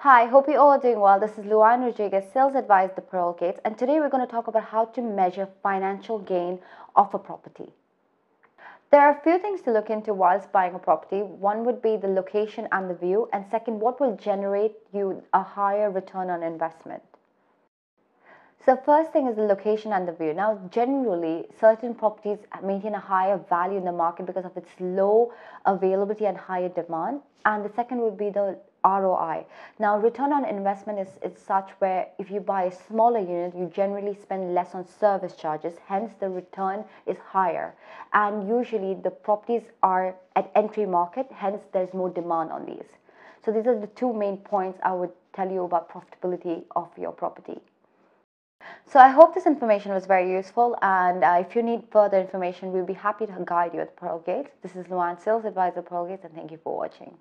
Hi, hope you all are doing well. This is Louanne Rodrigues, Sales Advisor at the Pearl Gates, and today we're going to talk about how to measure financial gain of a property. There are a few things to look into whilst buying a property. One would be the location and the view, and second, what will generate you a higher return on investment. So first thing is the location and the view. Now, generally, certain properties maintain a higher value in the market because of its low availability and higher demand. And the second would be the ROI. Now, return on investment is, is such where if you buy a smaller unit, you generally spend less on service charges, hence the return is higher. And usually the properties are at entry market, hence there's more demand on these. So these are the two main points I would tell you about profitability of your property. So I hope this information was very useful and uh, if you need further information, we'll be happy to guide you at Pearl Gates. This is Louanne, Sales Advisor Pearl Gates and thank you for watching.